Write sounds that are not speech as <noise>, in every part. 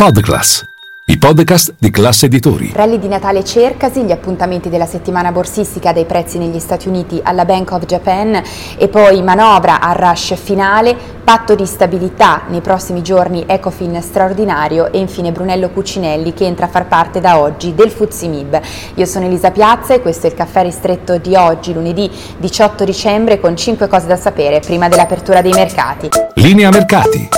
Podclass, i podcast di classe editori. Rally di Natale Cercasi, gli appuntamenti della settimana borsistica dei prezzi negli Stati Uniti alla Bank of Japan e poi manovra al rush finale, patto di stabilità nei prossimi giorni Ecofin straordinario e infine Brunello Cucinelli che entra a far parte da oggi del Fuzimib. Io sono Elisa Piazza e questo è il caffè ristretto di oggi, lunedì 18 dicembre con 5 cose da sapere prima dell'apertura dei mercati. Linea mercati.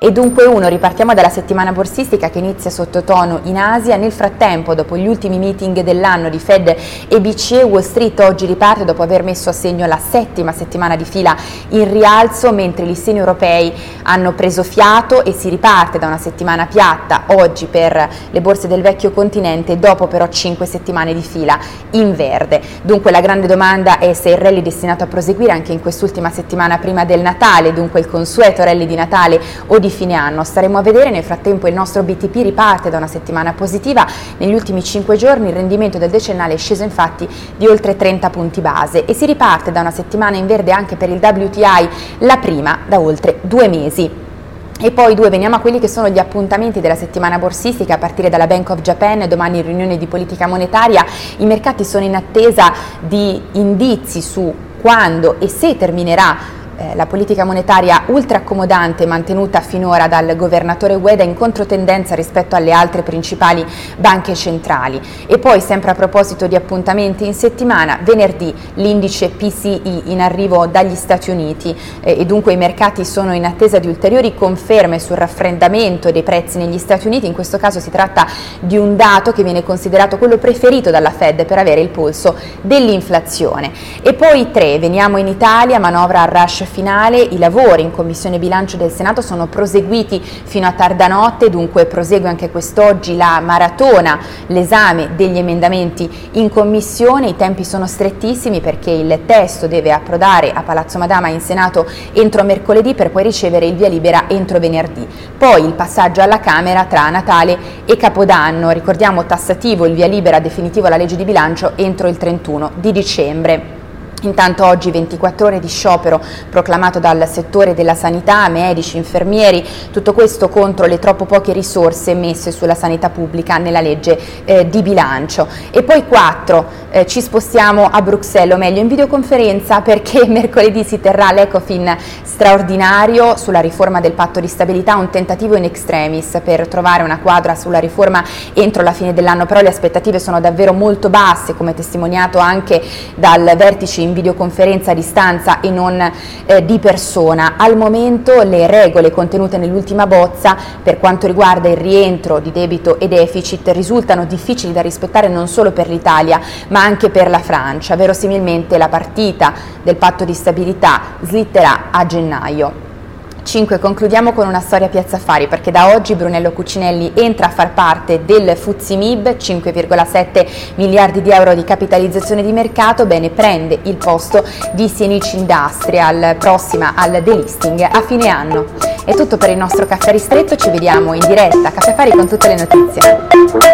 E dunque uno, ripartiamo dalla settimana borsistica che inizia sottotono in Asia. Nel frattempo, dopo gli ultimi meeting dell'anno di Fed e BCE, Wall Street oggi riparte dopo aver messo a segno la settima settimana di fila in rialzo, mentre i listini europei hanno preso fiato e si riparte da una settimana piatta oggi per le borse del vecchio continente, dopo però cinque settimane di fila in verde. Dunque la grande domanda è se il rally è destinato a proseguire anche in quest'ultima settimana prima del Natale, dunque il consueto rally di Natale o di di fine anno. Staremo a vedere, nel frattempo il nostro BTP riparte da una settimana positiva, negli ultimi 5 giorni il rendimento del decennale è sceso infatti di oltre 30 punti base e si riparte da una settimana in verde anche per il WTI, la prima da oltre due mesi. E poi due, veniamo a quelli che sono gli appuntamenti della settimana borsistica a partire dalla Bank of Japan, domani riunione di politica monetaria, i mercati sono in attesa di indizi su quando e se terminerà eh, la politica monetaria ultra accomodante mantenuta finora dal governatore Ueda in controtendenza rispetto alle altre principali banche centrali. E poi sempre a proposito di appuntamenti in settimana, venerdì l'indice PCI in arrivo dagli Stati Uniti eh, e dunque i mercati sono in attesa di ulteriori conferme sul raffreddamento dei prezzi negli Stati Uniti, in questo caso si tratta di un dato che viene considerato quello preferito dalla Fed per avere il polso dell'inflazione. E poi tre, veniamo in Italia, manovra al rush finale, i lavori in Commissione Bilancio del Senato sono proseguiti fino a tarda notte, dunque prosegue anche quest'oggi la maratona, l'esame degli emendamenti in Commissione, i tempi sono strettissimi perché il testo deve approdare a Palazzo Madama in Senato entro mercoledì per poi ricevere il via libera entro venerdì. Poi il passaggio alla Camera tra Natale e Capodanno, ricordiamo tassativo il via libera definitivo alla legge di bilancio entro il 31 di dicembre. Intanto oggi 24 ore di sciopero proclamato dal settore della sanità, medici, infermieri, tutto questo contro le troppo poche risorse messe sulla sanità pubblica nella legge eh, di bilancio. E poi 4, eh, ci spostiamo a Bruxelles, o meglio in videoconferenza perché <laughs> mercoledì si terrà l'Ecofin straordinario sulla riforma del patto di stabilità, un tentativo in extremis per trovare una quadra sulla riforma entro la fine dell'anno, però le aspettative sono davvero molto basse, come testimoniato anche dal vertice in videoconferenza a distanza e non eh, di persona. Al momento le regole contenute nell'ultima bozza per quanto riguarda il rientro di debito e deficit risultano difficili da rispettare non solo per l'Italia ma anche per la Francia. Verosimilmente la partita del patto di stabilità slitterà a gennaio. 5. Concludiamo con una storia Piazza Affari perché da oggi Brunello Cucinelli entra a far parte del Fuzimib, 5,7 miliardi di euro di capitalizzazione di mercato, bene prende il posto di Sienic Industrial, prossima al delisting a fine anno. È tutto per il nostro caffè ristretto, ci vediamo in diretta a Caffè Affari con tutte le notizie.